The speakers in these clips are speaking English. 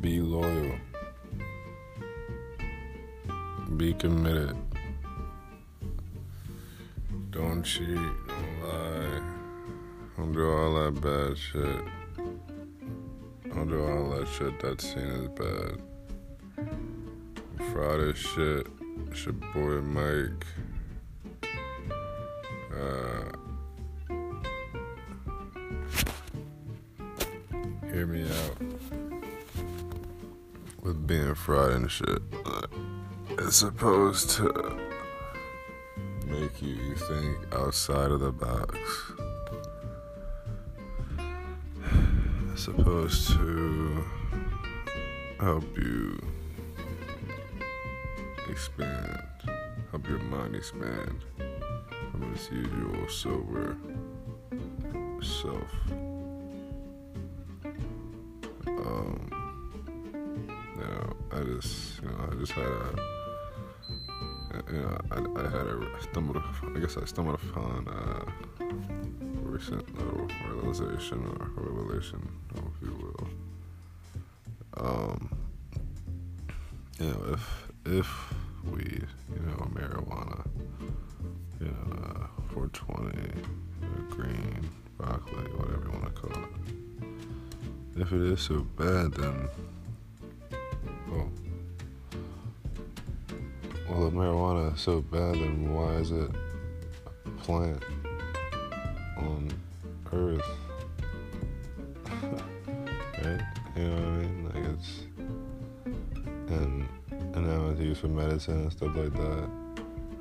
Be loyal. Be committed. Don't cheat. Don't lie. Don't do all that bad shit. Don't do all that shit that's seen as bad. Friday shit. It's your boy Mike. Uh, hear me out with being fried and shit. It's supposed to make you think outside of the box. It's supposed to help you expand, help your mind expand from its usual sober self. Um, just, you know, I just had a, you know, I, I had a stumbled, I guess I stumbled upon a recent little realization or revelation, if you will. Um, you know, if if weed, you know, marijuana, you know, uh, 420, you know, green, broccoli, whatever you want to call it. If it is so bad, then well, if marijuana is so bad, then why is it a plant on Earth? right? You know what I mean? Like it's and and now it's used for medicine and stuff like that.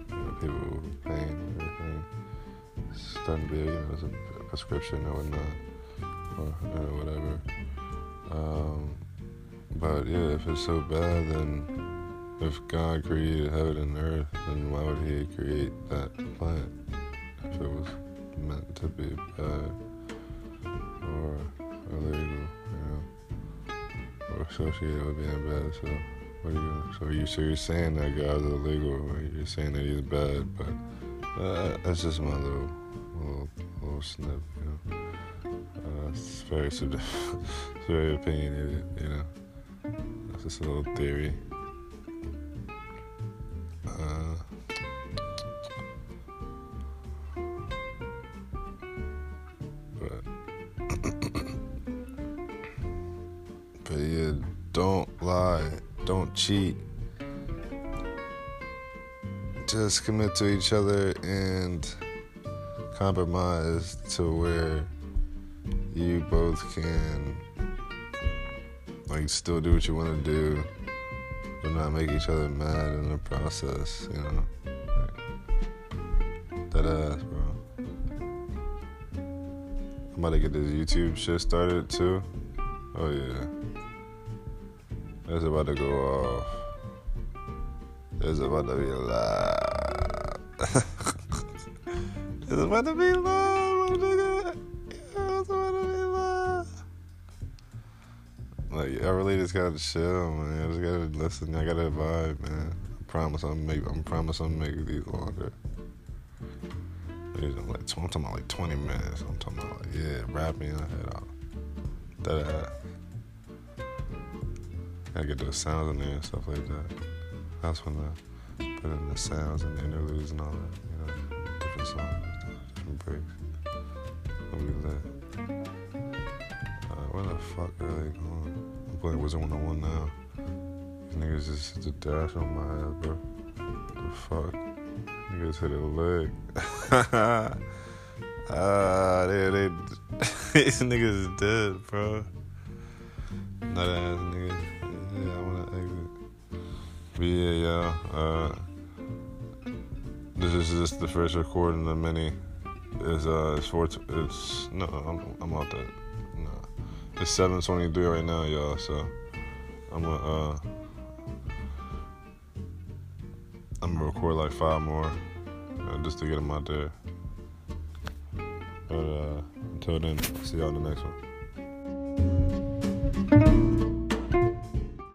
You know, people with pain and everything. It's starting to be, you know, it's a prescription or whatnot, or you know, whatever. Um, but yeah, if it's so bad, then if God created heaven and earth, then why would He create that plant if it was meant to be bad or illegal, you know, or associated with being bad? So, what are you? So you so you're saying that God's illegal, or you're saying that He's bad, but uh, that's just my little little little snip, you know. Uh, it's very sub- it's very opinionated, you know. That's just a little theory. Don't cheat. Just commit to each other and compromise to where you both can like still do what you want to do but not make each other mad in the process you know? That ass bro. I'm about to get this youtube shit started too. Oh yeah that's about to go off there's about to be a lot about to be live, nigga. Yeah, it's about to be live. Like I really just gotta chill, man. I just gotta listen. I gotta vibe, man. I promise I'm make. I'm promise I'm making these longer. Are like I'm talking about like 20 minutes. I'm talking about like yeah, rapping head off. That uh, gotta get those sounds in there and stuff like that. That's when I put in the sounds and the interludes and all that. You know, different songs different breaks. Be lit. Uh, where the fuck are they going? I'm playing Wizard 101 now. These niggas just hit the dash on my head, bro. The fuck? Niggas hit a leg. ah, they, they, these niggas is dead, bro. Nut ass niggas. But yeah. Uh, this is just the first recording of many. Is uh it's four t- it's no I'm I'm out that no. It's seven twenty three right now y'all so I'm gonna uh I'm gonna record like five more uh, just to get them out there. But uh until then see y'all in the next one